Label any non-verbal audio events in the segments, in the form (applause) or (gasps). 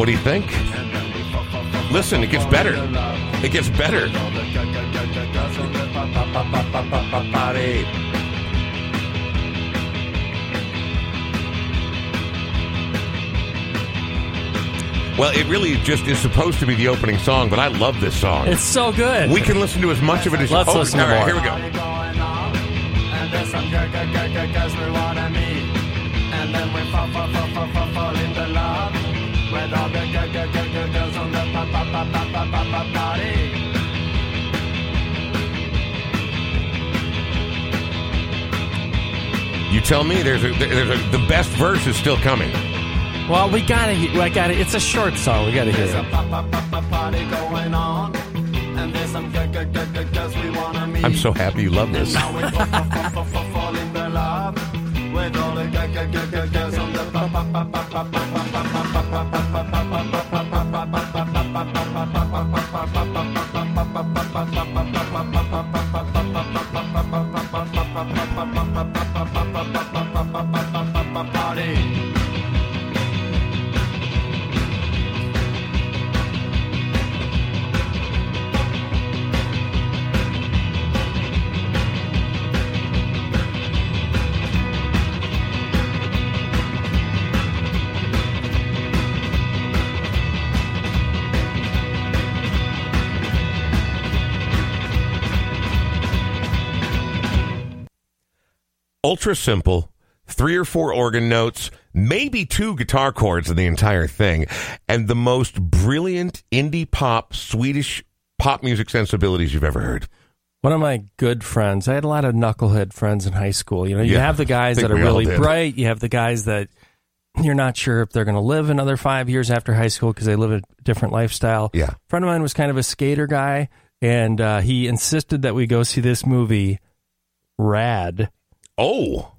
What do you think? Listen, it gets better. It gets better. Well, it really just is supposed to be the opening song, but I love this song. It's so good. We can listen to as much of it as Let's you listen all right, more. Here we go. And then we fall, fall, fall, fall, fall in the love. With all the girls on the pop, pop, pop, pop, pop, pop, pop party. You tell me. There's a, there's a, the best verse is still coming. Well, we gotta, I gotta. It's a short song. We gotta hear it. A pop, pop, pop, party going on. And there's some good, good, good, good girls we wanna meet. I'm so happy you love this. And now we fall, fall, fall, fall in love with all the good, good, good, good girls on the pop, pop, pop, pop, pop. Ultra simple. Three or four organ notes, maybe two guitar chords in the entire thing, and the most brilliant indie pop, Swedish pop music sensibilities you've ever heard. One of my good friends. I had a lot of knucklehead friends in high school. You know, you Yeah, have the guys that are really bright. You have the guys that you're not sure if they're going to live another five years after high school because they live a different lifestyle. Yeah. A friend of mine was kind of a skater guy, and uh, he insisted that we go see this movie, Rad. Oh,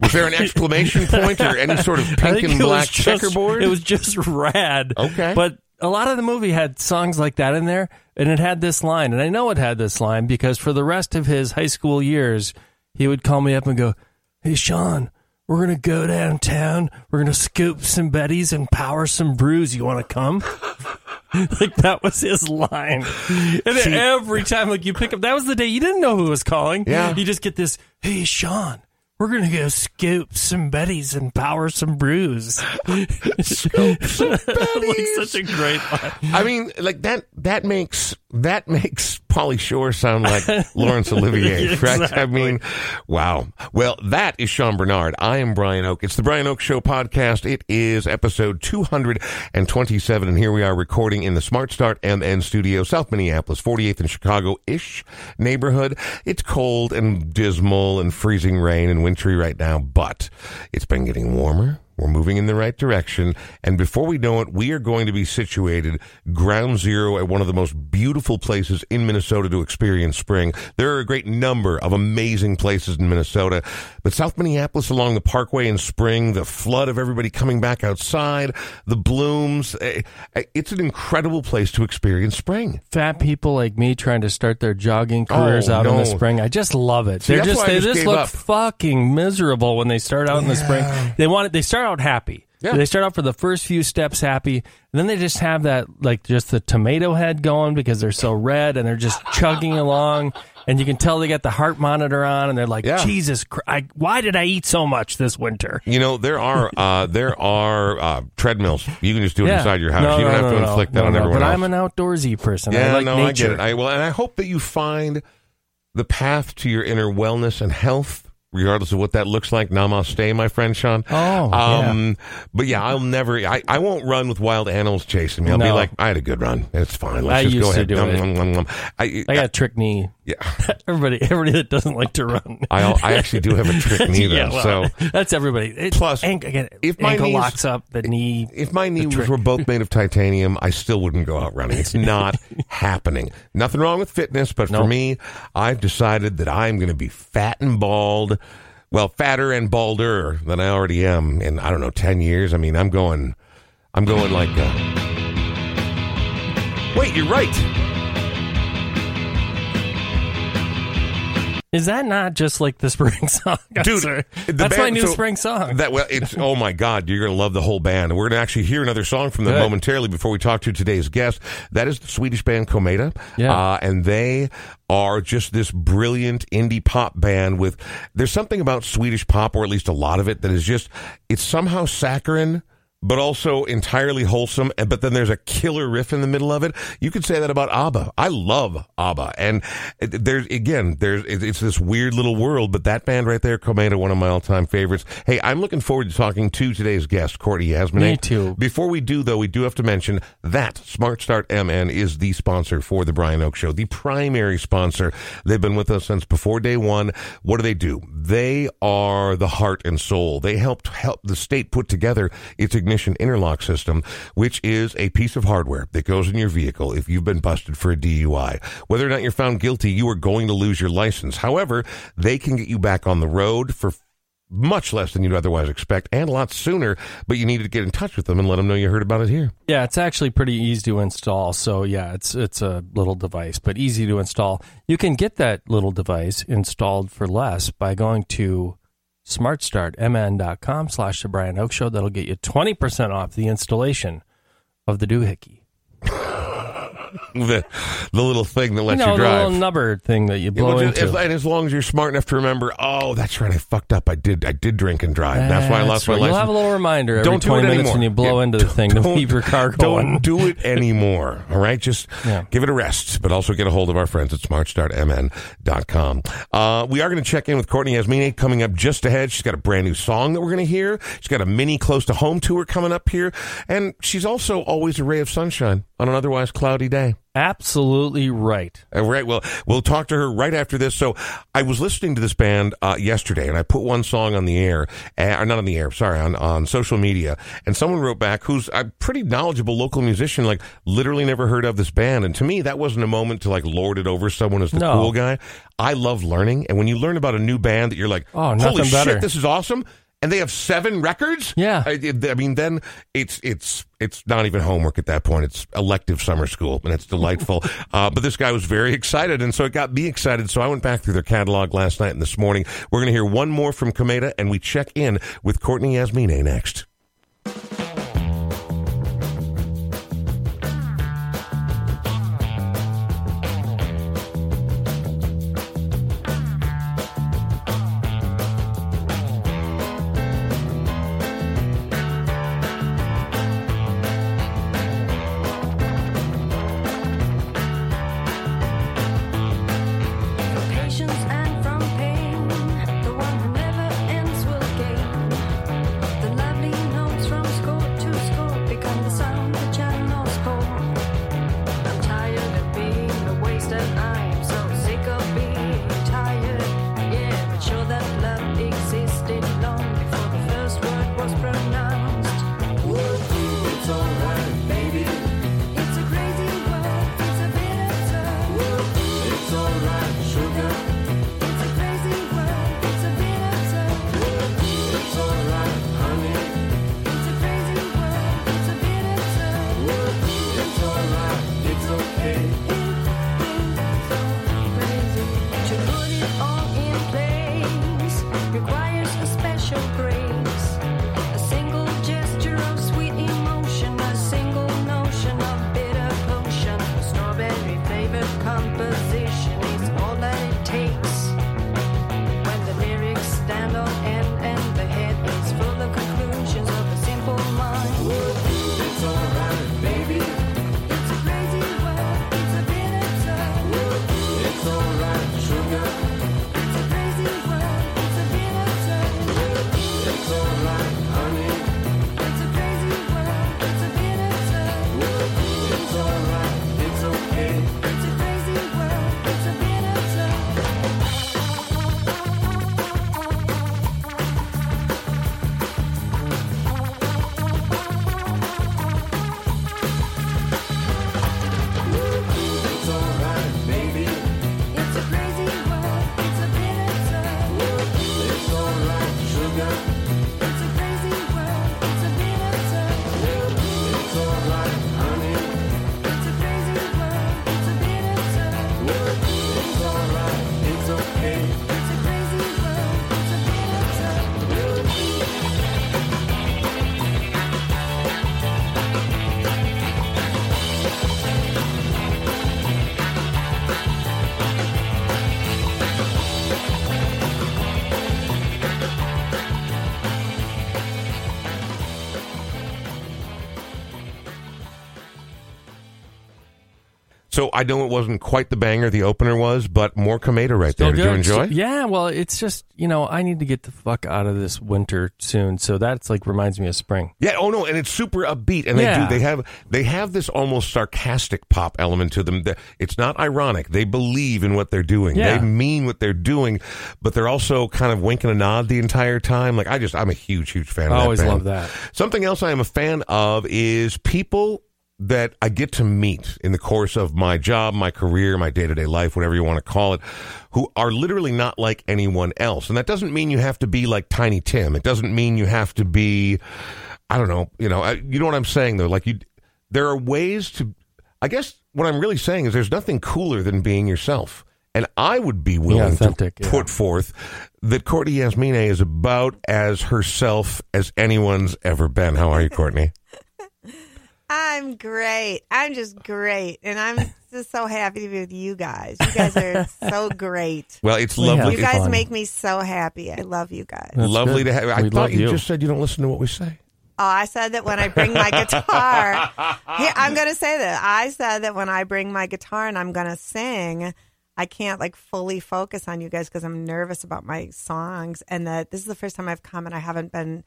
was there an (laughs) exclamation point or any sort of pink and black just- checkerboard? It was just rad. Okay. But a lot of the movie had songs like that in there, and it had this line. And I know it had this line because for the rest of his high school years, he would call me up and go, Hey, Sean, we're going to go downtown. We're going to scoop some Betties and power some brews. You want to come? (laughs) like that was his line. And then every time, like you pick up, that was the day you didn't know who was calling. Yeah. You just get this, Hey, Sean. We're gonna go scoop some Betties and power some brews. (laughs) (laughs) Scoop some like such a great line. I mean, like that. That makes that (laughs) makes Pauly Shore sound like Laurence Olivier, (laughs) right? I mean, wow. Well, that is Sean Bernard. I am Brian Oake. It's the Brian Oake Show podcast. It is episode two hundred and twenty-seven, and here we are recording in the Smart Start MN studio, South Minneapolis, 48th and Chicago-ish neighborhood. It's cold and dismal and freezing rain and wintry right now, but it's been getting warmer. We're moving in the right direction. And before we know it, we are going to be situated ground zero at one of the most beautiful places in Minnesota to experience spring. There are a great number of amazing places in Minnesota, but South Minneapolis along the parkway in spring, the flood of everybody coming back outside, the blooms, eh, eh, it's an incredible place to experience spring. Fat people like me trying to start their jogging careers Oh, out in the spring. I just love it. See, They're just they just just look up. fucking miserable when they start out in the spring. They want it. They start out happy. Yeah. They start out for the first few steps happy, and then they just have that like just the tomato head going because they're so red and they're just chugging (laughs) along. and you can tell they got the heart monitor on, and they're like, Yeah. Jesus, Christ, I, why did I eat so much this winter? You know there are (laughs) uh, there are uh, treadmills. You can just do it Yeah. inside your house. No, you don't no, have to no, no. inflict that on everyone But else. I'm an outdoorsy person. yeah, I like no, nature. I get it. I well, and I hope that you find the path to your inner wellness and health. Regardless of what that looks like, namaste, my friend Sean. Oh, um, but yeah, I'll never. I, I won't run with wild animals chasing me. I'll be like, I had a good run. It's fine. Let's I just used go to ahead. do Nom, it. nom, nom. I, I got a trick knee. yeah. (laughs) Everybody, everybody that doesn't like to run. I, I actually do have a trick (laughs) knee though. yeah, well, so that's everybody. It, Plus, ankle, again, if my ankle knees- locks up, the knee. if my knees were both made of (laughs) titanium, I still wouldn't go out running. It's not happening. Nothing wrong with fitness, but for me, I've decided that I'm going to be fat and bald. Well, fatter and balder than I already am in I don't know ten years. I mean, I'm going, I'm going like. Uh, wait, you're right. Is that not just like the spring (laughs) song? I'm Dude, sorry. that's my new so spring song. That well, it's oh my god, you're gonna love the whole band. We're gonna actually hear another song from them Good. momentarily before we talk to today's guest. That is the Swedish band Komeda, Yeah. uh, and they are just this brilliant indie pop band. With there's something about Swedish pop, or at least a lot of it, that is just it's somehow saccharine. But also entirely wholesome, and but then there's a killer riff in the middle of it. You could say that about ABBA. I love ABBA, and uh, there's again, there's it's this weird little world. But that band right there, Komeda, one of my all-time favorites. Hey, I'm looking forward to talking to today's guest, Courtney Yasmineh. Me too. Before we do, though, we do have to mention that Smart Start MN is the sponsor for the Brian Oake Show, the primary sponsor. They've been with us since before day one. What do they do? They are the heart and soul. They helped help the state put together its ignition interlock system, which is a piece of hardware that goes in your vehicle if you've been busted for a DUI. Whether or not you're found guilty, you are going to lose your license. However, they can get you back on the road for much less than you'd otherwise expect and a lot sooner, but you need to get in touch with them and let them know you heard about it here. Yeah, it's actually pretty easy to install. So yeah, it's it's a little device, but easy to install. You can get that little device installed for less by going to smartstartmn.com slash the Brian Oake Show. That'll get you 20% off the installation of the doohickey. (laughs) The, the little thing that You lets know, you the little nubber thing that you blow just- into. if- and as long as you're smart enough to remember, oh, that's right, I fucked up. I did, I did drink and drive. That's why I lost my right. license. You'll have a little reminder every don't do 20 it minutes anymore. when you blow Yeah, into the thing to keep your car going. Don't do it (laughs) anymore. All right, just Yeah. give it a rest, but also get a hold of our friends at smartstartmn.com. Uh, we are going to check in with Courtney Yasmineh coming up just ahead. She's got a brand new song that we're going to hear. She's got a mini close to home tour coming up here, and she's also always a ray of sunshine on an otherwise cloudy day. Absolutely right. All right. Well, we'll talk to her right after this. So I was listening to this band uh, yesterday, and I put one song on the air, uh, or not on the air, sorry, on, on social media, and someone wrote back who's a pretty knowledgeable local musician, like literally never heard of this band. And to me, that wasn't a moment to like lord it over someone as the No. cool guy. I love learning, and when you learn about a new band that you're like, Oh, holy nothing better. this is awesome. And they have seven records. Yeah. I, I mean, then it's it's it's not even homework at that point. It's elective summer school, and it's delightful. (laughs) uh, but this guy was very excited, and so it got me excited. So I went back through their catalog last night and this morning. We're going to hear one more from Komeda, and we check in with Courtney Yasmineh next. So I know it wasn't quite the banger the opener was, but more Komeda right there. Still Did you enjoy? Yeah, well, it's just you know I need to get the fuck out of this winter soon, so that's like reminds me of spring. Yeah, oh no, and it's super upbeat, and they Yeah. do. They have they have this almost sarcastic pop element to them. That it's not ironic. They believe in what they're doing. Yeah. They mean what they're doing, but they're also kind of winking a nod the entire time. Like I just, I'm a huge, huge fan. I of always that band. love that. Something else I am a fan of is people that I get to meet in the course of my job, my career, my day to day life, whatever you want to call it, who are literally not like anyone else. And that doesn't mean you have to be like Tiny Tim. It doesn't mean you have to be, I don't know, you know, I, you know what I'm saying though? Like you, there are ways to, I guess what I'm really saying is there's nothing cooler than being yourself. And I would be willing authentic, to yeah. put forth that Courtney Yasmineh is about as herself as anyone's ever been. How are you, Courtney? (laughs) I'm great. I'm just great. And I'm just so happy to be with you guys. You guys are (laughs) so great. Well, it's lovely. You guys fun. make me so happy. I love you guys. That's lovely good. to have. I We thought love you, you. just said you don't listen to what we say. Oh, I said that when I bring my guitar. (laughs) Here, I'm going to say that. I said that when I bring my guitar and I'm going to sing, I can't like fully focus on you guys because I'm nervous about my songs. And that this is the first time I've come and I haven't been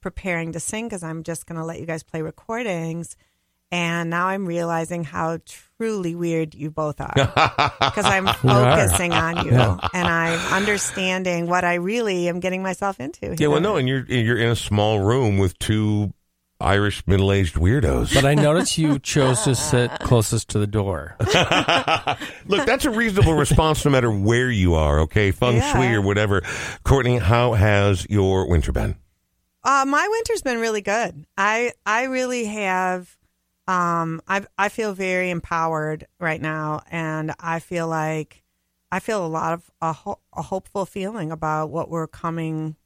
preparing to sing because I'm just going to let you guys play recordings. And now I'm realizing how truly weird you both are (laughs) because I'm focusing on you Yeah. and I'm understanding what I really am getting myself into. Yeah, well, no, and you're you're in a small room with two Irish middle aged weirdos. But I noticed you (laughs) chose to sit closest to the door. (laughs) Look, that's a reasonable response no matter where you are. Okay, feng Yeah. shui or whatever. Courtney, how has your winter been? Uh, my winter's been really good. I I really have. Um, I I feel very empowered right now, and I feel like I feel a lot of a, ho- a hopeful feeling about what we're coming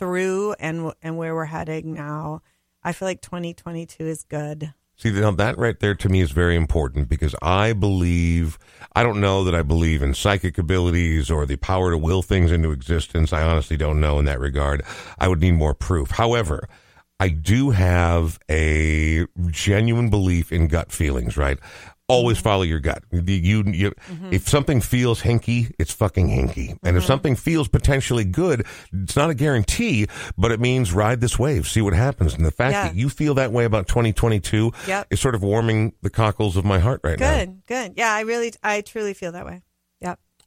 through and and where we're heading now. I feel like 2022 is good. See, now that right there to me is very important because I believe, I don't know that I believe in psychic abilities or the power to will things into existence. I honestly don't know in that regard. I would need more proof. However, I do have a genuine belief in gut feelings, right? Always mm-hmm. follow your gut. You, you, mm-hmm. If something feels hinky, it's fucking hinky. And if mm-hmm. something feels potentially good, it's not a guarantee, but it means ride this wave, see what happens. And the fact Yeah. that you feel that way about 2022 Yep. is sort of warming the cockles of my heart right now. Good, good. Yeah, I really, I truly feel that way.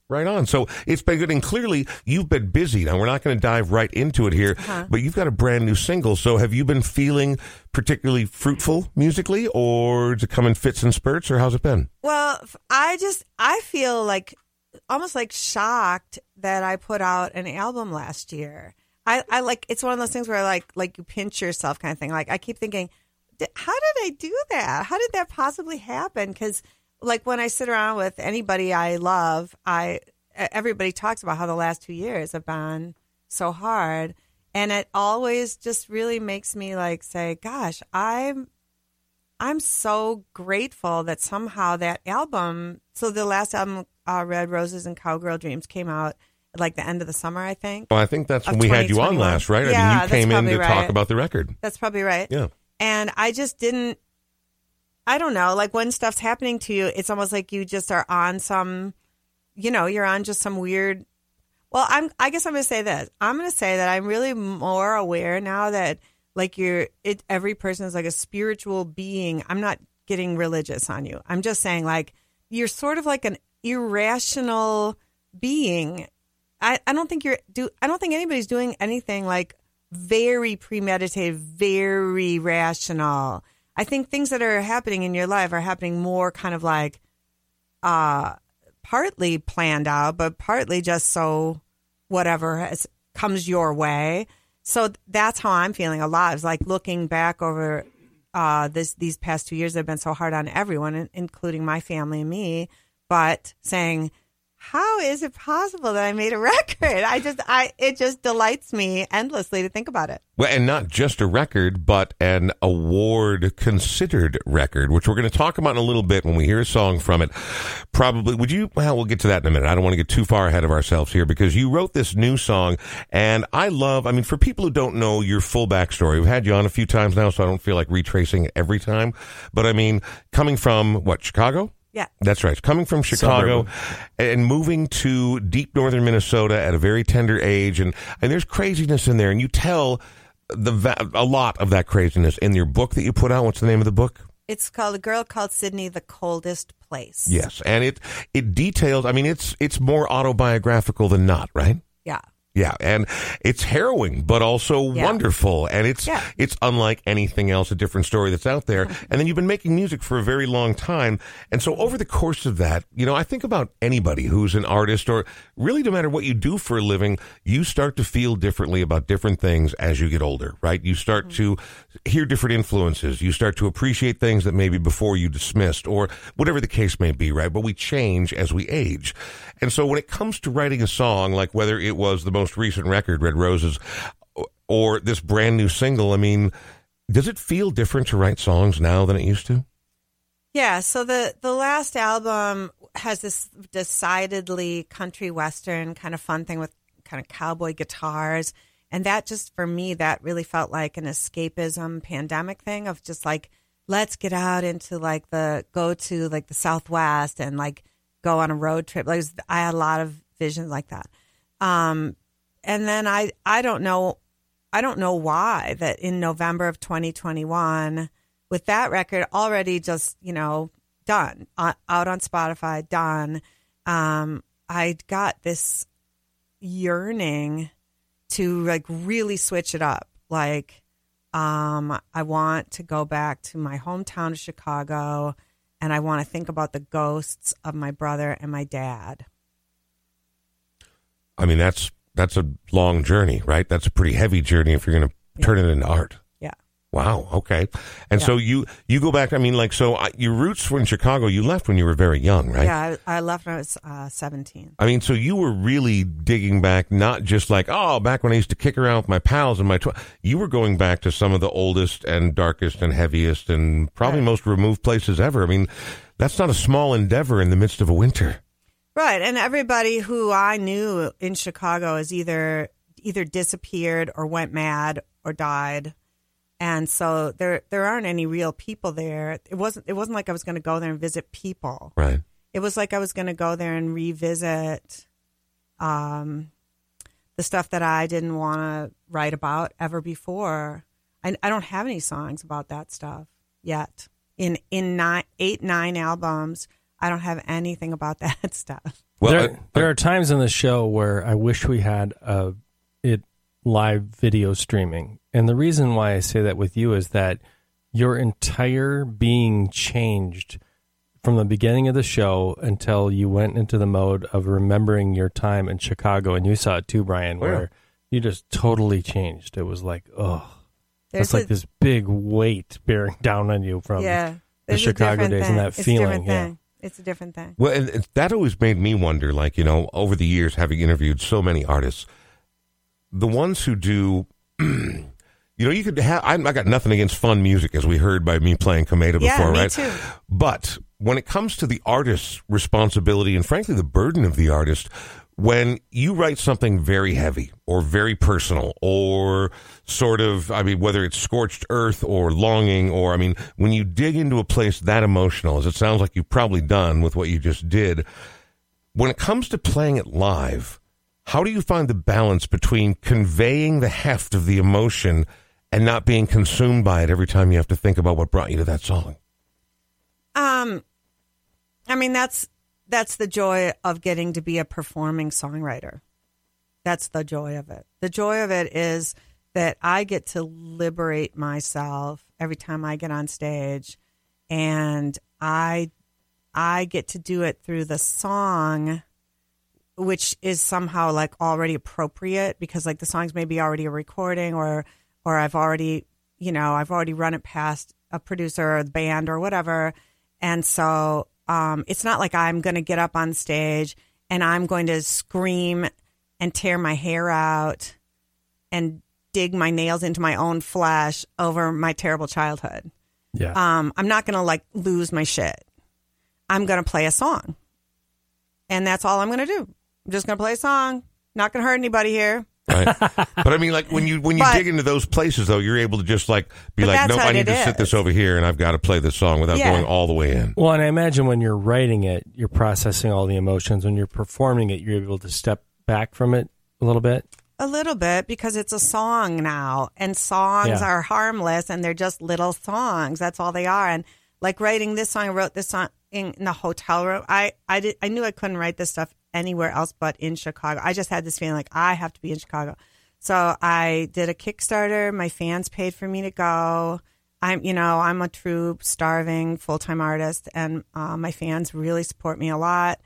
Right on. So it's been good. And clearly you've been busy. Now we're not going to dive right into it here, Uh-huh. but you've got a brand new single. So have you been feeling particularly fruitful musically or does it come in fits and spurts or how's it been? Well, I just I feel like almost like shocked that I put out an album last year. I, I like it's one of those things where like like you pinch yourself kind of thing. Like I keep thinking, "D- how did I do that? How did that possibly happen? Because like when I sit around with anybody I love, I everybody talks about how the last two years have been so hard, and it always just really makes me like say, "Gosh, I'm I'm so grateful that somehow that album. So the last album, uh, Red Roses and Cowgirl Dreams, came out at like the end of the summer. I think Well, I think that's when we had you on last, right? Yeah, I mean, you came in to talk about the record. that's probably right. Yeah. And I just didn't. I don't know. Like when stuff's happening to you, it's almost like you just are on some. You know, you're on just some weird. Well, I'm. I guess I'm going to say this. I'm going to say that I'm really more aware now that like you're. It. Every person is like a spiritual being. I'm not getting religious on you. I'm just saying like you're sort of like an irrational being. I, I don't think you're do I don't think anybody's doing anything like very premeditated, very rational. I think things that are happening in your life are happening more kind of like uh partly planned out, but partly just so whatever has, comes your way. So that's how I'm feeling a lot. It's like looking back over uh, this these past two years have been so hard on everyone, including my family and me. But saying, how is it possible that I made a (laughs) record? I just, I it just delights me endlessly to think about it. Well, and not just a record, but an award considered record, which we're going to talk about in a little bit when we hear a song from it. Probably, would you? Well, we'll get to that in a minute. I don't want to get too far ahead of ourselves here because you wrote this new song, and I love, I mean, for people who don't know your full backstory, we've had you on a few times now, so I don't feel like retracing every time. But I mean, coming from what, Chicago? Yeah. That's right. Coming from Chicago Suburban. and moving to deep northern Minnesota at a very tender age, and and there's craziness in there, and you tell the a lot of that craziness in your book that you put out. What's the name of the book? It's called A Girl Called Sydney, The Coldest Place. Yes, and it it details. I mean, it's it's more autobiographical than not, right? Yeah. Yeah, and it's harrowing, but also Yeah. wonderful, and it's Yeah. it's unlike anything else, a different story that's out there. Mm-hmm. And then you've been making music for a very long time, and so over the course of that, you know, I think about anybody who's an artist, or really, no matter what you do for a living, you start to feel differently about different things as you get older, right? You start mm-hmm. to hear different influences, you start to appreciate things that maybe before you dismissed, or whatever the case may be, right? But we change as we age, and so when it comes to writing a song, like whether it was the most recent record, Red Roses, or this brand new single, I mean, does it feel different to write songs now than it used to? Yeah, so the the last album has this decidedly country western kind of fun thing with kind of cowboy guitars, and that just for me that really felt like an escapism pandemic thing of just like let's get out into like the go to like the Southwest and like go on a road trip. Like was- I had a lot of visions like that, um, and then I I don't know I don't know why that in November of 2021 with that record already just you know done uh, out on Spotify done um I got this yearning to like really switch it up like um I want to go back to my hometown of Chicago and I want to think about the ghosts of my brother and my dad I mean, that's that's a long journey, right? That's a pretty heavy journey if you're going to turn it into art. Yeah Wow. Okay. And so you you go back. I mean, like, so your roots were in Chicago. You left when you were very young, right? yeah I, I left when I was uh, 17 I mean, so you were really digging back, not just like, oh, back when I used to kick around with my pals and my. Tw-. You were going back to some of the oldest and darkest and heaviest and probably Right. most removed places ever. I mean, that's not a small endeavor in the midst of a winter. Right, and everybody who I knew in Chicago is either either disappeared or went mad or died, and so there there aren't any real people there. It wasn't it wasn't like I was going to go there and visit people. Right. It was like I was going to go there and revisit, um, the stuff that I didn't want to write about ever before. I I don't have any songs about that stuff yet. In in nine eight nine albums, I don't have anything about (laughs) that stuff. Well, there, uh, there are times in the show where I wish we had uh, it live video streaming, and the reason why I say that with you is that your entire being changed from the beginning of the show until you went into the mode of remembering your time in Chicago, and you saw it too, Brian, Oh, yeah. where you just totally changed. It was like, oh, it's like a- this big weight bearing (laughs) down on you from yeah, the Chicago days thing. and that it's feeling. Yeah. thing. It's a different thing. Well, and and that always made me wonder, like, you know, over the years, having interviewed so many artists, the ones who do, (clears throat) you know, you could have, I'm- I got nothing against fun music, as we heard by me playing Komeda Yeah, before, me right? too. But when it comes to the artist's responsibility and frankly the burden of the artist, when you write something very heavy or very personal or sort of, I mean, whether it's scorched earth or longing, or I mean, when you dig into a place that emotional, as it sounds like you've probably done with what you just did, when it comes to playing it live, how do you find the balance between conveying the heft of the emotion and not being consumed by it every time you have to think about what brought you to that song? Um, I mean that's that's the joy of getting to be a performing songwriter. That's the joy of it. The joy of it is that I get to liberate myself every time I get on stage, and I I get to do it through the song, which is somehow like already appropriate because like the songs may be already a recording or or I've already you know I've already run it past a producer or the band or whatever, and so um, it's not like I'm going to get up on stage and I'm going to scream and tear my hair out and dig my nails into my own flesh over my terrible childhood. Yeah. Um, I'm not going to like lose my shit. I'm going to play a song. And that's all I'm going to do. I'm just going to play a song. Not going to hurt anybody here. right? (laughs) but I mean, like when you when you But- dig into those places, though, you're able to just like be like, that's nope, I need it to sit this over here, and I've got to play this song without Yeah. going all the way in. Well, and I imagine when you're writing it, you're processing all the emotions. When you're performing it, you're able to step back from it a little bit. A little bit because it's a song now, and songs Yeah. are harmless and they're just little songs. That's all they are. And like writing this song, I wrote this song in, in the hotel room. I I did I knew I couldn't write this stuff anywhere else but in Chicago. I just had this feeling like I have to be in Chicago. So I did a Kickstarter. My fans paid for me to go. I'm you know I'm a true starving full time artist, and uh, my fans really support me a lot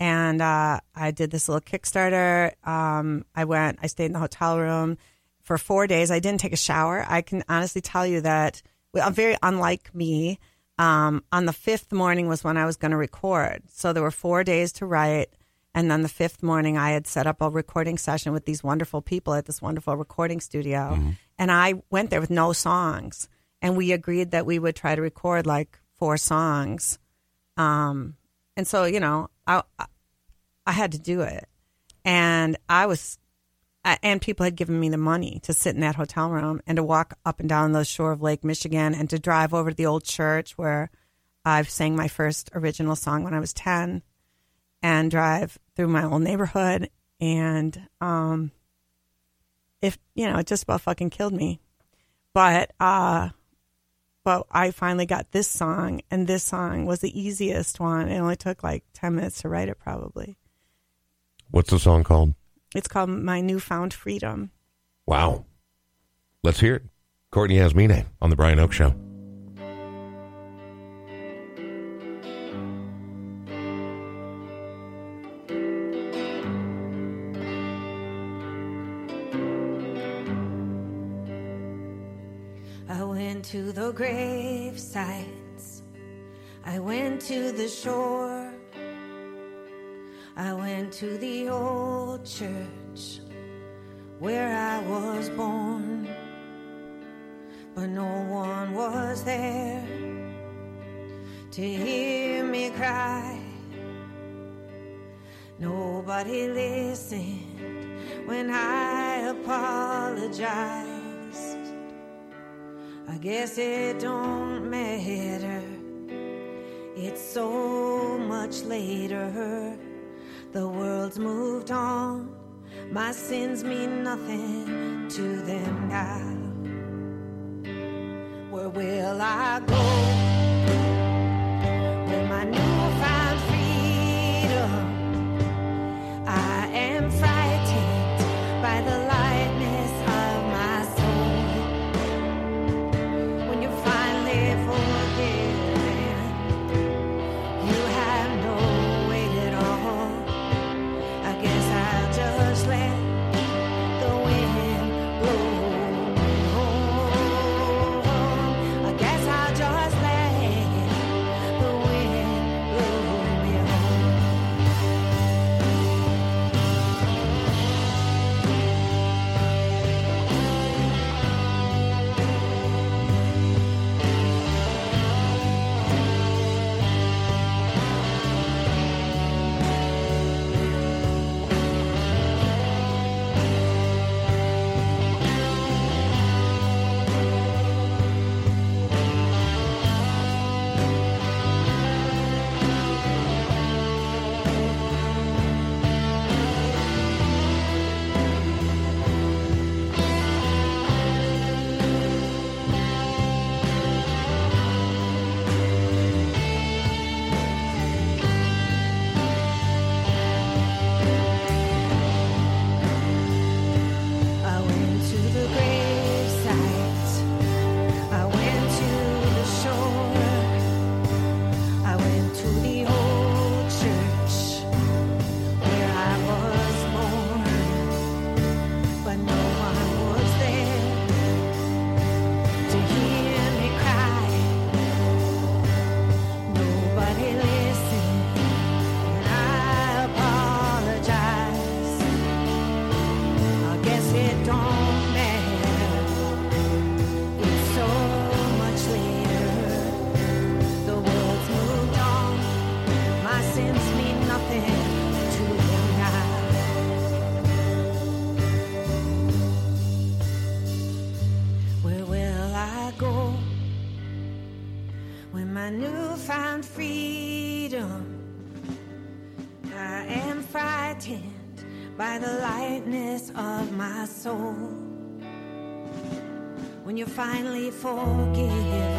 and uh, I did this little Kickstarter. Um, I went, I stayed in the hotel room for four days. I didn't take a shower. I can honestly tell you that well, very unlike me. Um, on the fifth morning was when I was going to record. So there were four days to write. And then the fifth morning, I had set up a recording session with these wonderful people at this wonderful recording studio. And I went there with no songs. And we agreed that we would try to record like four songs. Um, and so, you know, I, I- had to do it. And I was, and people had given me the money to sit in that hotel room and to walk up and down the shore of Lake Michigan and to drive over to the old church where I sang my first original song when I was 10 and drive through my old neighborhood. And, um, if, you know, it just about fucking killed me. But, uh, but I finally got this song, and this song was the easiest one. It only took like 10 minutes to write it, probably. What's the song called? It's called My Newfound Freedom. Wow. Let's hear it. Courtney Yasmineh on the Brian Oake Show. To grave sites. I went to the shore. I went to the old church where I was born. But no one was there to hear me cry. Nobody listened when I apologized. I guess it don't matter. It's so much later. The world's moved on. My sins mean nothing to them now. Where will I go? You're finally forgiven,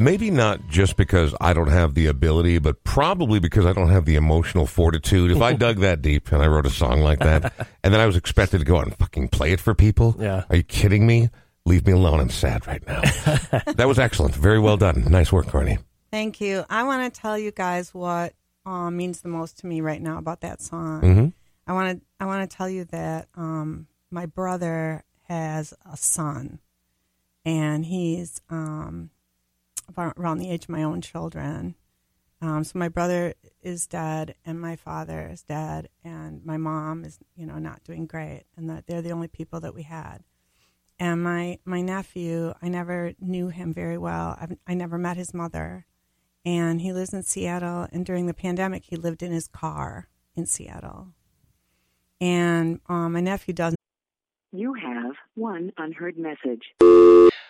Maybe not just because I don't have the ability, but probably because I don't have the emotional fortitude. If I (laughs) dug that deep and I wrote a song like that, (laughs) and then I was expected to go out and fucking play it for people, Yeah. are you kidding me? Leave me alone. I'm sad right now. (laughs) that was excellent. Very well done. Nice work, Courtney. Thank you. I want to tell you guys what um, means the most to me right now about that song. hmm I want to I want to tell you that um, my brother has a son, and he's um, about around the age of my own children. Um, so my brother is dead, and my father is dead, and my mom is you know not doing great, and that they're the only people that we had. And my my nephew, I never knew him very well. I've, I never met his mother, and he lives in Seattle. And during the pandemic, he lived in his car in Seattle. And um, my nephew doesn't. You have one unheard message.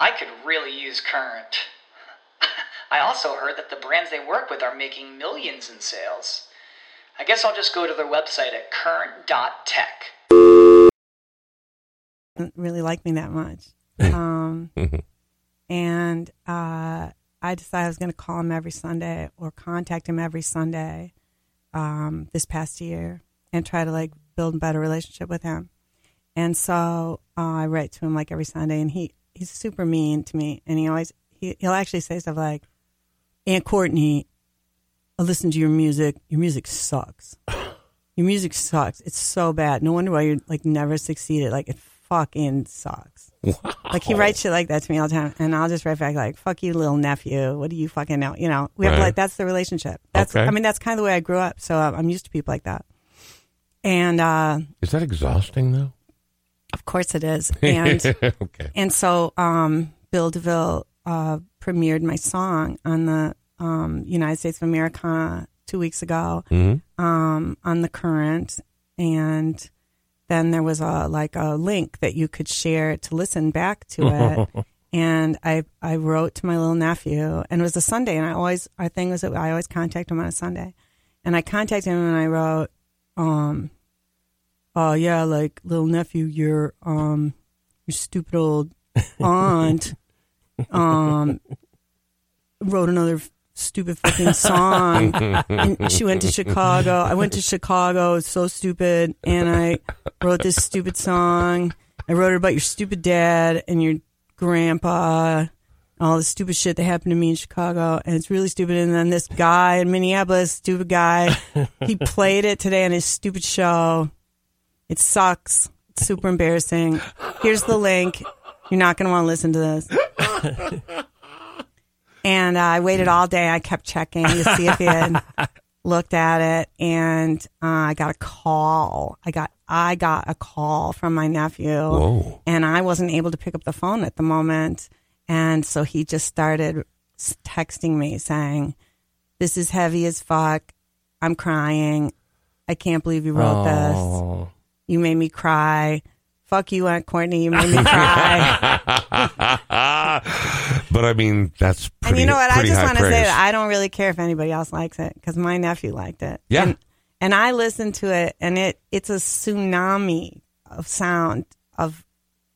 I could really use Current. (laughs) I also heard that the brands they work with are making millions in sales. I guess I'll just go to their website at current.tech. really like me that much. (laughs) Um, and uh, I decided I was going to call him every Sunday or contact him every Sunday um, this past year and try to like build a better relationship with him. And so uh, I write to him like every Sunday, and he he's super mean to me, and he always he, he'll actually say stuff like, "Aunt Courtney, I listen to your music. Your music sucks. Your music sucks. It's so bad. No wonder why you're like never succeeded. Like it fucking sucks." Like he writes shit like that to me all the time, and I'll just write back like "fuck you, little nephew. What do you fucking know?" You know, we have Right. like that's the relationship. That's Okay. I mean that's kind of the way I grew up, so uh, I'm used to people like that. And uh, Is that exhausting, though? Of course it is. (laughs) And okay. and so um, Bill DeVille uh, premiered my song on the um, United States of Americana two weeks ago hmm um, on the current, and then there was a like a link that you could share to listen back to it. (laughs) and I I wrote to my little nephew, and it was a Sunday, and I always our thing was that I always contact him on a Sunday, and I contacted him and I wrote, um, oh yeah, like little nephew, your um, your stupid old aunt, um, wrote another stupid fucking song and she went to Chicago. I went to Chicago. It's so stupid. And I wrote this stupid song. I wrote it about your stupid dad and your grandpa, all the stupid shit that happened to me in Chicago. And it's really stupid. And then this guy in Minneapolis, stupid guy, he played it today on his stupid show. It sucks. It's super embarrassing. Here's the link. You're not going to want to listen to this. And uh, I waited all day. I kept checking to see if he had looked at it, and uh, I got a call. I got I got a call from my nephew, Whoa. and I wasn't able to pick up the phone at the moment, and so he just started texting me saying, "This is heavy as fuck. I'm crying. I can't believe you wrote this. You made me cry. Fuck you, Aunt Courtney. You made me cry." (laughs) but I mean, that's pretty, and you know what? I just want to say that I don't really care if anybody else likes it because my nephew liked it. Yeah. And, and I listened to it, and it it's a tsunami of sound of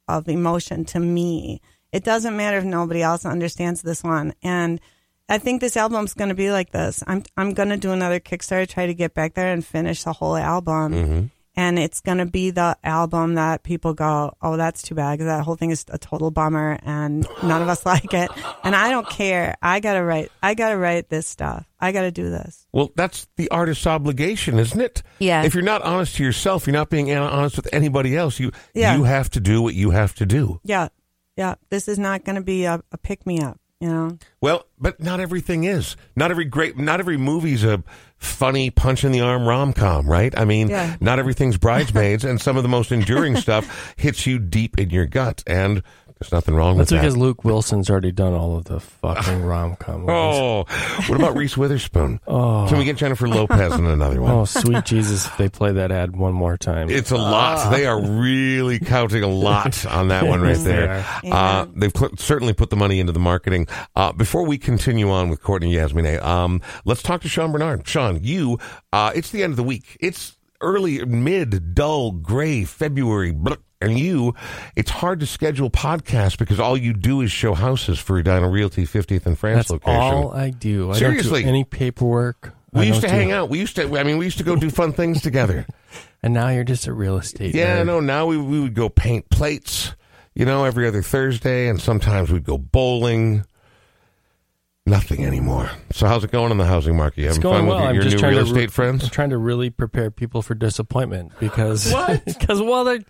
of emotion to me. It doesn't matter if nobody else understands this one, and I think this album's going to be like this. I'm I'm going to do another Kickstarter, try to get back there and finish the whole album. Mm-hmm. And it's going to be the album that people go, oh, that's too bad because that whole thing is a total bummer and none of us (laughs) like it. And I don't care. I got to write, I got to write this stuff. I got to do this. Well, that's the artist's obligation, isn't it? Yeah. If you're not honest to yourself, you're not being honest with anybody else. You Yeah. you have to do what you have to do. Yeah. Yeah. This is not going to be a, a pick me up, Well, but not everything is. Not every great. Not every movie's a funny punch in the arm rom com, right? I mean, Yeah. not everything's bridesmaids, and some of the most enduring (laughs) stuff hits you deep in your gut, and there's nothing wrong That's with that. That's because. Luke Wilson's already done all of the fucking (laughs) rom com. Oh, what about Reese Witherspoon? Oh. Can we get Jennifer Lopez in another one? (laughs) Oh, sweet Jesus! If they play that ad one more time, It's a lot. They are really counting a lot on that one right (laughs) there. Uh, they've put, certainly put the money into the marketing. Uh, before we continue on with Courtney Yasmineh, um, let's talk to Sean Bernard. Sean, you, uh, it's the end of the week. It's early, mid, dull, gray February. blah, And you, it's hard to schedule podcasts because all you do is show houses for Edina Realty 50th and France that's location. all I do. I Seriously. don't do any paperwork. I we used to do- hang out. We used to, I mean, we used to go do fun things together. (laughs) and now you're just a real estate. Yeah, nerd. no. Now we we would go paint plates, you know, every other Thursday, and sometimes we'd go bowling. Nothing anymore. So how's it going in the housing market? You having going fun well. with I'm your, your just new trying real to re- friends? I'm trying to really prepare people for disappointment because What? (laughs) because well, they're-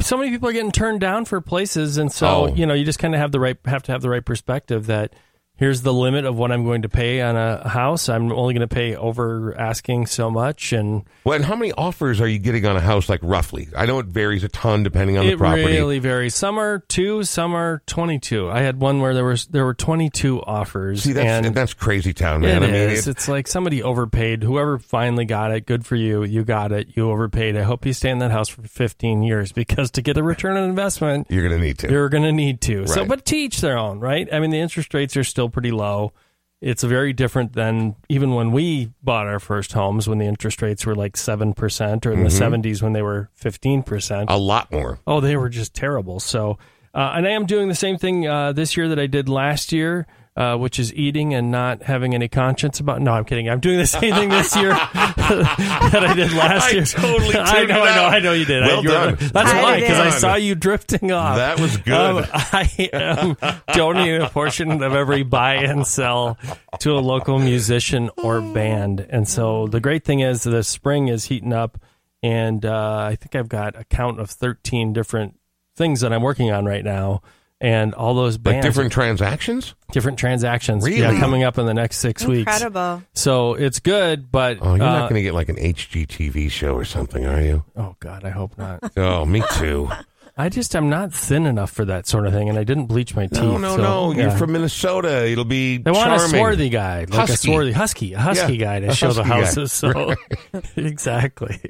so many people are getting turned down for places, and so Oh. you know you just kind of have the right have to have the right perspective that here's the limit of what I'm going to pay on a house. I'm only going to pay over asking so much, and Well, and how many offers are you getting on a house, like roughly? I know it varies a ton depending on the it really varies. Some are two, some are twenty two. I had one where there was there were twenty two offers. See, that's and that's crazy town, man. It I mean, is. it- it's like somebody overpaid. Whoever finally got it, good for you. You got it. You overpaid. I hope you stay in that house for 15 years because to get a return on investment, you're going to need to. you're going to need to. So, but to each their own, right? I mean, the interest rates are still pretty low. It's very different than even when we bought our first homes when the interest rates were like 7% or in the 70s when they were 15%. a lot more. Oh, they were just terrible. So, uh, and I am doing the same thing uh, this year that I did last year, uh, which is eating and not having any conscience about. No, I'm kidding. I'm doing the same thing this year (laughs) that I did last I year. totally (laughs) I know, I know. I know you did. Well I, you're- done. That's I why, because I saw you drifting off. That was good. Um, (laughs) I am donating a portion of every buy and sell to a local musician or band. And so the great thing is the spring is heating up, and uh, I think I've got a count of 13 different things that I'm working on right now. And all those Like bands, different transactions? different transactions, Really? yeah, coming up in the next six weeks. Incredible. So it's good, but Oh, you're uh, not going to get like an HGTV show or something, are you? oh god, I hope not. (laughs) Oh, me too. I just I'm not thin enough for that sort of thing, and I didn't bleach my teeth. No, no, so, no. You're from Minnesota. It'll be They want charming. a swarthy guy, like Husky. a swarthy husky, a husky Yeah, guy to a show the husky guy. houses. So (laughs) exactly.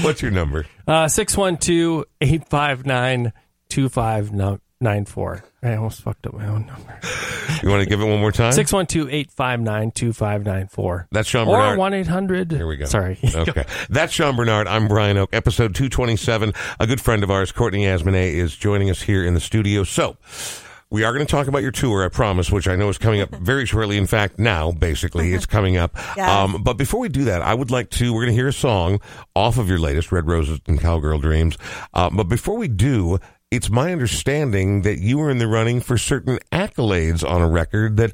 What's your number? Uh 612-859-2594. I almost fucked up my own number. (laughs) You want to give it one more time? 612-859-2594. That's Sean Or Bernard. 1-800. Here we go. Sorry. (laughs) Okay. That's Sean Bernard. I'm Brian Oake. Episode 227. A good friend of ours, Courtney Yasmineh, is joining us here in the studio. So, we are going to talk about your tour, I promise, which I know is coming up very shortly. In fact, now, basically, (laughs) it's coming up. Yes. Um, but before we do that, I would like to, we're going to hear a song off of your latest, Red Roses and Cowgirl Dreams. Uh, but before we do, it's my understanding that you were in the running for certain accolades on a record that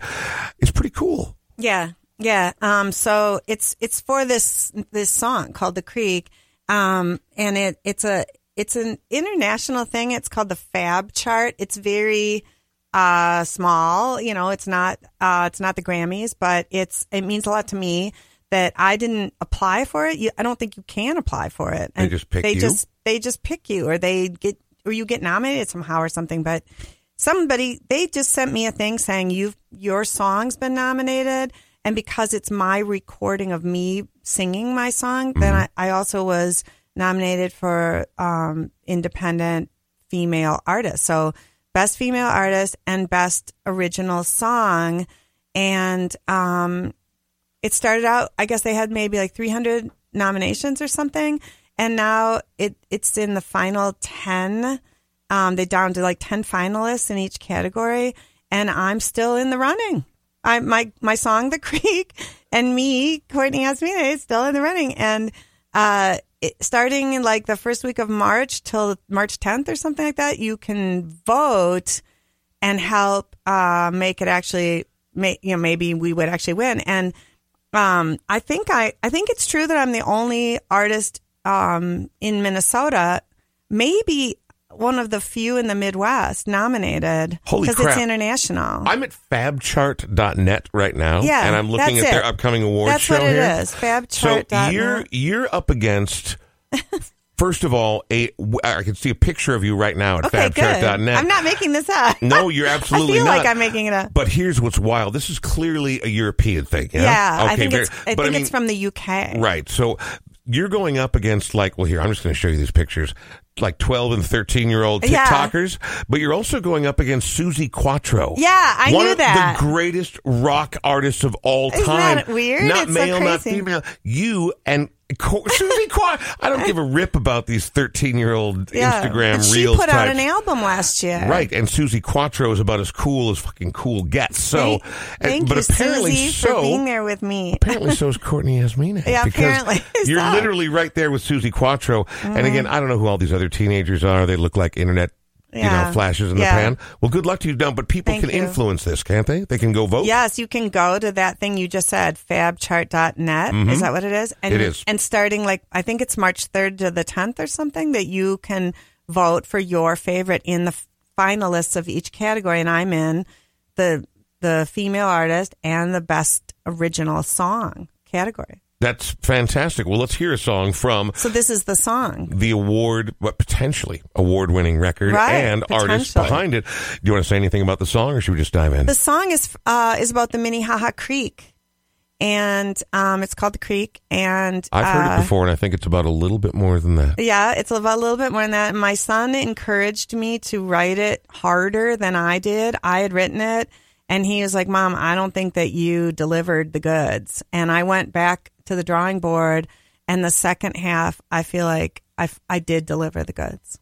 is pretty cool. Yeah, yeah. Um, so it's it's for this this song called "The Creek," um, and it it's a it's an international thing. It's called the Fab Chart. It's very uh, small. You know, it's not uh, it's not the Grammys, but it's it means a lot to me that I didn't apply for it. You, I don't think you can apply for it. They just pick they you? Just they just pick you, or they get or you get nominated somehow or something. But somebody they just sent me a thing saying you've your song's been nominated, and because it's my recording of me singing my song, then Mm-hmm. I, I also was nominated for um, independent female artist. So best female artist and best original song. And um, it started out, I guess they had maybe like 300 nominations or something. And now it, it's in the final 10. Um, they down to like 10 finalists in each category. And I'm still in the running. I, my, my song, The Creek, (laughs) and me, Courtney Yasmineh, is still in the running. And, uh, it, starting in like the first week of March till March 10th or something like that, you can vote and help uh, make it actually, may, you know, maybe we would actually win. And um, I think I, I think it's true that I'm the only artist um, in Minnesota, maybe one of the few in the Midwest nominated Holy because it's international. I'm at fabchart.net right now. Yeah, And I'm looking that's at their it. upcoming award That's show what it here. is. So Fabchart.net. you're you're up against (laughs) first of all, a I can see a picture of you right now at okay, good. fabchart.net. I'm not making this up. No, you're (laughs) absolutely I feel not. like I'm making it up. But here's what's wild. This is clearly a European thing. Yeah, Yeah, I think very- it's I think it's from the UK. Right. So you're going up against like, well, here, I'm just going to show you these pictures. Like 12 and 13 year old Yeah. TikTokers, but you're also going up against Suzi Quatro. Yeah, I One knew of that. the greatest rock artists of all Isn't time. that weird? Not It's so male, not female. You and Suzi Quatro. I don't give a rip about these 13 year old Yeah. Instagram she reels put out an album last year. Right, and Suzi Quatro is about as cool as fucking cool gets. So, Thank, and- thank but you, apparently Suzi, so. for being there with me. Apparently, so is (laughs) Courtney Yasmineh. Yeah, apparently. (laughs) You're So. literally right there with Suzi Quatro. Mm-hmm. And again, I don't know who all these other teenagers are. They look like internet, you know, flashes in Yeah. the pan. Well, good luck to you, Dumb. But people Thank can you. influence this, can't they? They can go vote. Yes, you can go to that thing you just said, fabchart.net. Is that what it is? And, Mm-hmm. It is. And starting like, I think it's March 3rd to the 10th or something that you can vote for your favorite in the finalists of each category. And I'm in the, the female artist and the best original song category. That's fantastic. Well, let's hear a song from So this is the song. the award, what potentially award winning record Right, and artist behind it. Do you want to say anything about the song or should we just dive in? The song is uh, is about the Minnehaha Creek, and um, it's called the Creek. And I've heard uh, it before, and I think it's about a little bit more than that. Yeah, it's about a little bit more than that. My son encouraged me to write it harder than I did. I had written it, and he was like, "Mom, I don't think that you delivered the goods." And I went back to the drawing board, and the second half, I feel like I, I did deliver the goods.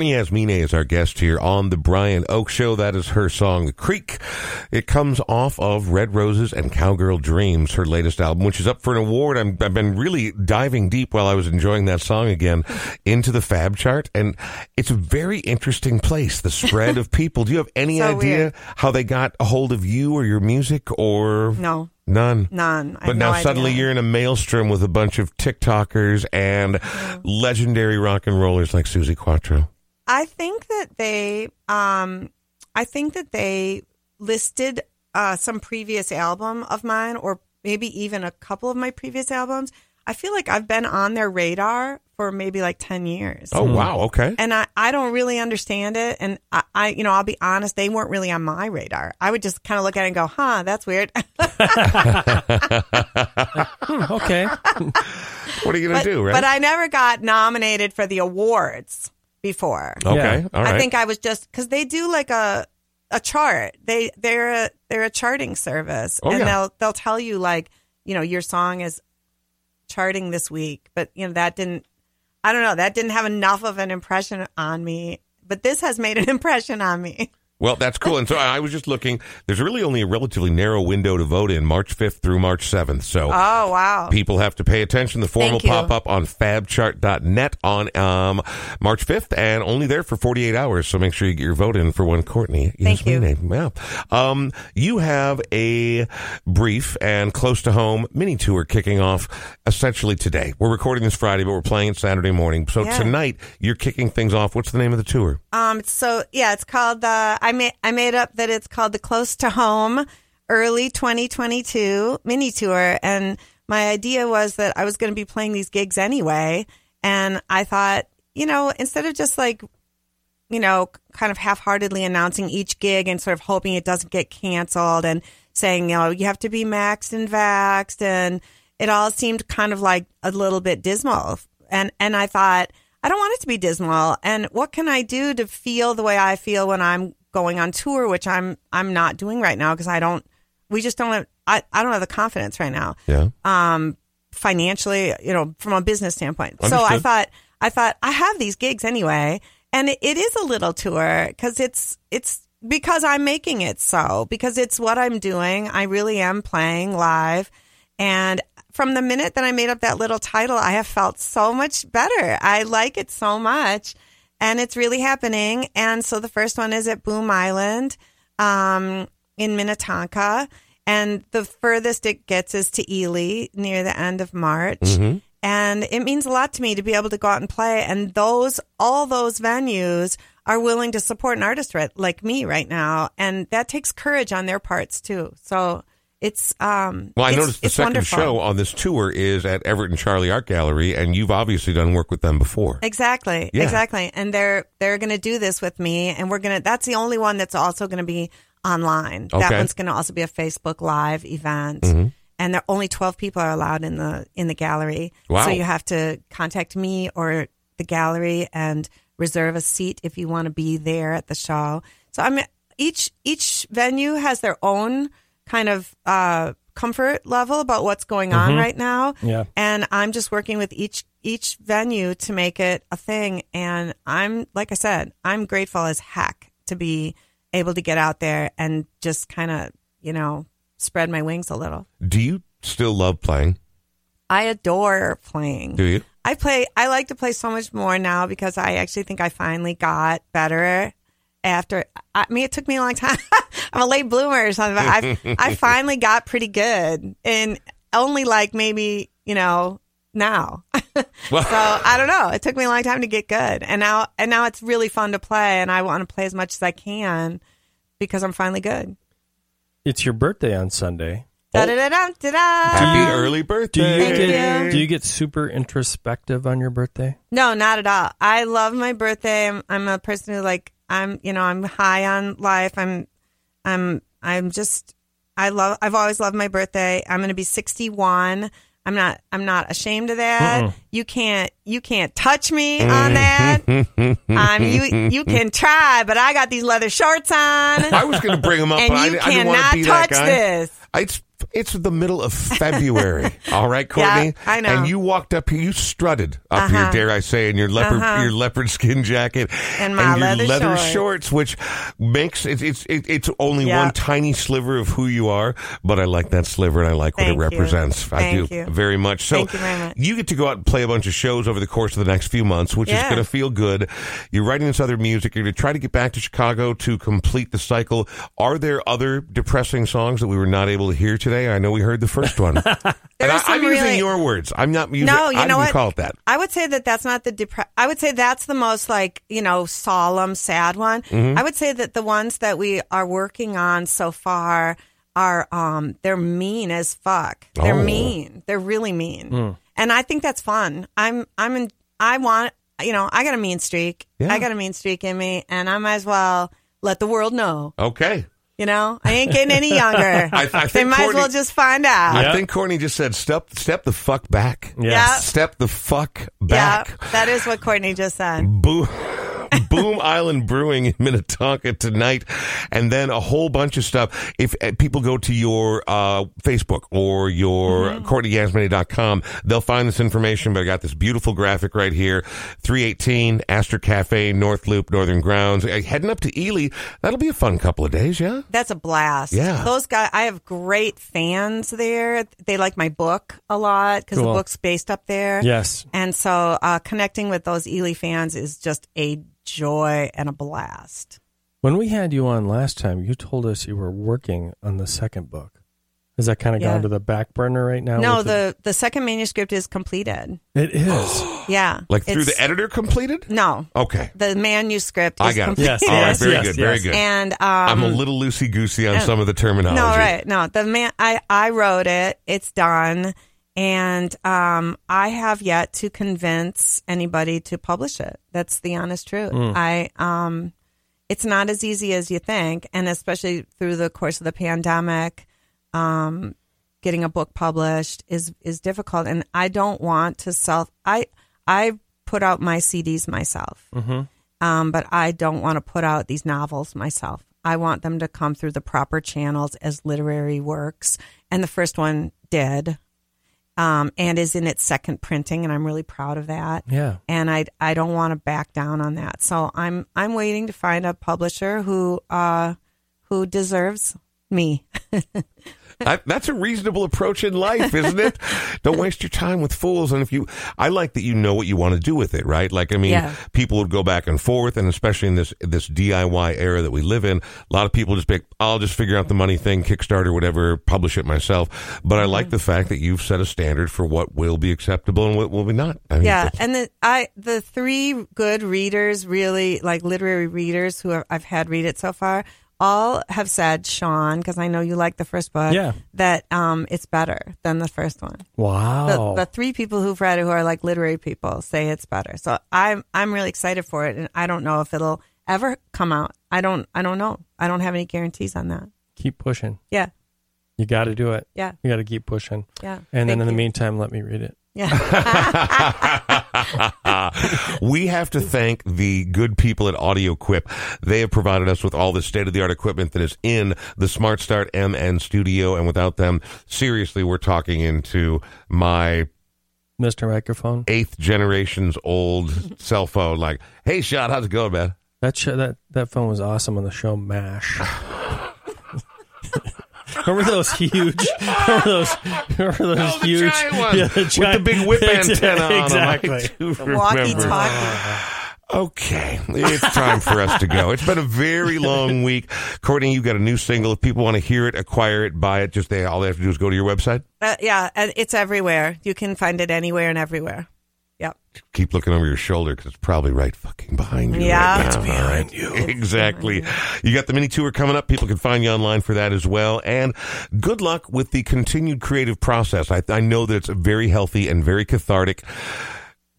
Courtney Yasmineh is our guest here on the Brian Oake Show. That is her song, The Creek. It comes off of Red Roses and Cowgirl Dreams, her latest album, which is up for an award. I'm, I've been really diving deep while I was enjoying that song again into the Fab chart. And it's a very interesting place, the spread of (laughs) people. Do you have any So idea weird. how they got a hold of you or your music or No, none? none. I But now no suddenly idea. you're in a maelstrom with a bunch of TikTokers and legendary rock and rollers like Suzi Quatro. I think that they, um, I think that they listed uh, some previous album of mine, or maybe even a couple of my previous albums. I feel like I've been on their radar for maybe like ten years. Oh wow, okay. And I, I don't really understand it. And I, I, you know, I'll be honest, they weren't really on my radar. I would just kind of look at it and go, huh, that's weird. (laughs) Okay. What are you gonna but, do, right? but I never got nominated for the awards before. okay, Yeah. all right. I think I was just because they do like a a chart. They they're a they're a charting service, Oh, and yeah. they'll they'll tell you like you know your song is charting this week, but you know that didn't. I don't know. That didn't have enough of an impression on me, but this has made an (laughs) impression on me. Well, that's cool. And so I was just looking. There's really only a relatively narrow window to vote in, March 5th through March 7th. So Oh wow! people have to pay attention. The form will pop up on fabchart.net on um, March 5th and only there for 48 hours. So make sure you get your vote in for one Courtney. Thank you. Yasmineh. Yeah. Um, you have a brief and close to home mini tour kicking off essentially today. We're recording this Friday, but we're playing it Saturday morning. So Yeah. tonight you're kicking things off. What's the name of the tour? Um, so yeah, it's called the. I made I made up that it's called the Close to Home Early 2022 mini tour, and my idea was that I was going to be playing these gigs anyway, and I thought, you know, instead of just like, you know, kind of half-heartedly announcing each gig and sort of hoping it doesn't get canceled and saying, you know, you have to be maxed and vaxxed, and it all seemed kind of like a little bit dismal, and and I thought. I don't want it to be dismal. And what can I do to feel the way I feel when I'm going on tour, which I'm I'm not doing right now because I don't. We just don't have. I, I don't have the confidence right now. Yeah. Um, financially, you know, from a business standpoint. So I thought I thought I have these gigs anyway, and it, it is a little tour because it's it's because I'm making it so because it's what I'm doing. I really am playing live, and from the minute that I made up that little title, I have felt so much better. I like it so much, and it's really happening. And so the first one is at Boom Island um, in Minnetonka, and the furthest it gets is to Ely near the end of March. And it means a lot to me to be able to go out and play. And those, all those venues are willing to support an artist like me right now. And that takes courage on their parts too. So it's um. Well, I it's- noticed the second wonderful. show on this tour is at Everett and Charlie Art Gallery, and you've obviously done work with them before. Exactly. Yeah. Exactly. And they're they're going to do this with me and we're going to that's the only one that's also going to be online. Okay. That one's going to also be a Facebook live event. Mm-hmm. And there only 12 people are allowed in the in the gallery. Wow. So you have to contact me or the gallery and reserve a seat if you want to be there at the show. So I mean each each venue has their own kind of uh comfort level about what's going on right now Yeah. and I'm just working with each each venue to make it a thing. And I'm like I said, I'm grateful as heck to be able to get out there and just kind of you know spread my wings a little. Do you still love playing? I adore playing. Do you? I play. I like to play so much more now because I actually think I finally got better. After I mean, it took me a long time. (laughs) I'm a late bloomer or something. But I I (laughs) finally got pretty good, and only like maybe you know now. (laughs) Well, So I don't know. It took me a long time to get good, and now and now it's really fun to play, and I want to play as much as I can because I'm finally good. It's your birthday on Sunday. Da da da da da. happy you- early Do birthday! you get you. do you get super introspective on your birthday? No, not at all. I love my birthday. I'm, I'm a person who like I'm, you know, I'm high on life. I'm, I'm, I'm just, I love. I've always loved my birthday. I'm going to be 61. I'm not. I'm not ashamed of that. You can't. You can't touch me on that. (laughs) um, you you can try, but I got these leather shorts on, I was going to bring them up, and but I, you I didn't want to cannot that touch this. It's it's the middle of February. (laughs) all right, Courtney. Yeah, I know. And you walked up here, you strutted up here, Uh-huh. dare I say, in your leopard Uh-huh. your leopard skin jacket And my your leather leather shorts. shorts, which makes it, it's it, it's only Yeah. one tiny sliver of who you are, but I like that sliver and I like what Thank it you. represents. I Thank do you. very much. So you very much. you get to go out and play a bunch of shows over the course of the next few months, which is going to feel good. You're writing this other music. You're going to try to get back to Chicago to complete the cycle. Are there other depressing songs that we were not able to hear today? I know we heard the first one. (laughs) and I, are some I'm using your words. I'm not using. No, you I know didn't what? call it that. I would say that that's not the depre- I would say that's the most like you know solemn, sad one. Mm-hmm. I would say that the ones that we are working on so far are um they're mean as fuck. They're Oh. mean. They're really mean, and I think that's fun. I'm I'm in. I want you know I got a mean streak. Yeah. I got a mean streak in me, and I might as well let the world know. Okay. You know, I ain't getting any younger. (laughs) I- I they think might as well just find out. I Yeah. think Courtney just said, "Step, step the fuck back." Yes. Yeah. Step the fuck back. Yeah, that is what Courtney just said. Boom. Boom Island Brewing in Minnetonka tonight, and then a whole bunch of stuff. If uh, people go to your uh, Facebook or your Mm-hmm. CourtneyYasmineh.com, they'll find this information. But I got this beautiful graphic right here 318 Astor Cafe, North Loop, Northern Grounds. Uh, heading up to Ely. That'll be a fun couple of days, yeah? That's a blast. Yeah. Those guys, I have great fans there. They like my book a lot because Cool. the book's based up there. Yes. And so uh, connecting with those Ely fans is just a joy and a blast. When we had you on last time, you told us you were working on the second book. Has that kind of Yeah. gone to the back burner right now? no, with the, the second manuscript is completed. it is. (gasps) Yeah. Like through the editor completed? No. Okay. The manuscript I got it. completed. Yes, All right, yes, very yes, good, very good. And um, I'm a little loosey goosey on some of the terminology. No, right. No, the man, I, I wrote it. It's done. And um, I have yet to convince anybody to publish it. That's the honest truth. I, um, it's not as easy as you think. And especially through the course of the pandemic, um, getting a book published is, is difficult. And I don't want to self, I, I put out my CDs myself um, but I don't want to put out these novels myself. I want them to come through the proper channels as literary works, and the first one did, um, and is in its second printing, and I'm really proud of that. Yeah. And I I don't want to back down on that, so I'm I'm waiting to find a publisher who uh, who deserves me. (laughs) That, that's a reasonable approach in life, isn't it? (laughs) Don't waste your time with fools. And if you, I like that you know what you want to do with it, right? Like, I mean, Yeah. people would go back and forth, and especially in this this DIY era that we live in, a lot of people just pick, I'll just figure out the money thing, Kickstarter, whatever, publish it myself. But I Mm-hmm. like the fact that you've set a standard for what will be acceptable and what will be not. I mean, yeah, and the I the three good readers, really like literary readers who I've had read it so far, all have said, Sean, because I know you like the first book, Yeah. that um, it's better than the first one. Wow. The, the three people who've read it, who are like literary people, say it's better. So I'm I'm really excited for it, and I don't know if it'll ever come out. I don't I don't know. I don't have any guarantees on that. keep pushing. Yeah, You got to do it. yeah, You got to keep pushing. yeah. And then Thank in the you. meantime, let me read it. Yeah. (laughs) we have to thank the good people at AudioQuip. They have provided us with all the state of the art equipment that is in the Smart Start MN studio. And without them, seriously, we're talking into my Mr. Microphone. eighth generation's old cell phone. Like, hey, Shot, how's it going, man? That show, that that phone was awesome on the show MASH. (laughs) remember those huge? Remember those? Remember those Oh, the huge? giant one. Yeah, the With the big whip (laughs) antenna on 'em. I Exactly. do remember. Walkie-talkie. Okay, it's time for us to go. It's been a very long week. Courtney, you've got a new single. If people want to hear it, acquire it, buy it, just they all they have to do is go to your website. Uh, yeah, and it's everywhere. You can find it anywhere and everywhere. Yep. Keep looking over your shoulder because it's probably right fucking behind you. Yeah. right It's now. behind you. Exactly. You got the mini tour coming up. People can find you online for that as well. And good luck with the continued creative process. I, I know that it's very healthy and very cathartic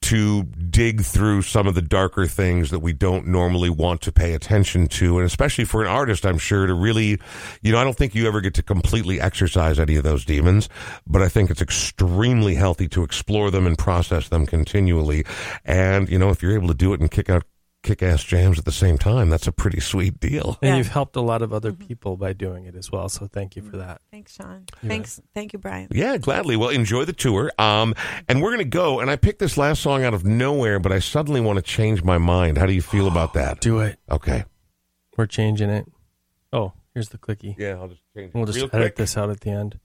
to dig through some of the darker things that we don't normally want to pay attention to. And especially for an artist, I'm sure to really, you know, I don't think you ever get to completely exercise any of those demons, but I think it's extremely healthy to explore them and process them continually. And, you know, if you're able to do it and kick out kick ass jams at the same time, that's a pretty sweet deal. And Yeah. you've helped a lot of other people by doing it as well. So thank you for that. Thanks, Sean. You Thanks. Thank you, Brian. Yeah, gladly. Well, enjoy the tour. Um, and we're going to go. And I picked this last song out of nowhere, but I suddenly want to change my mind. How do you feel about that? Do it. Okay. We're changing it. Oh, here's the clicky. Yeah, I'll just change it We'll just real edit quick. this out at the end.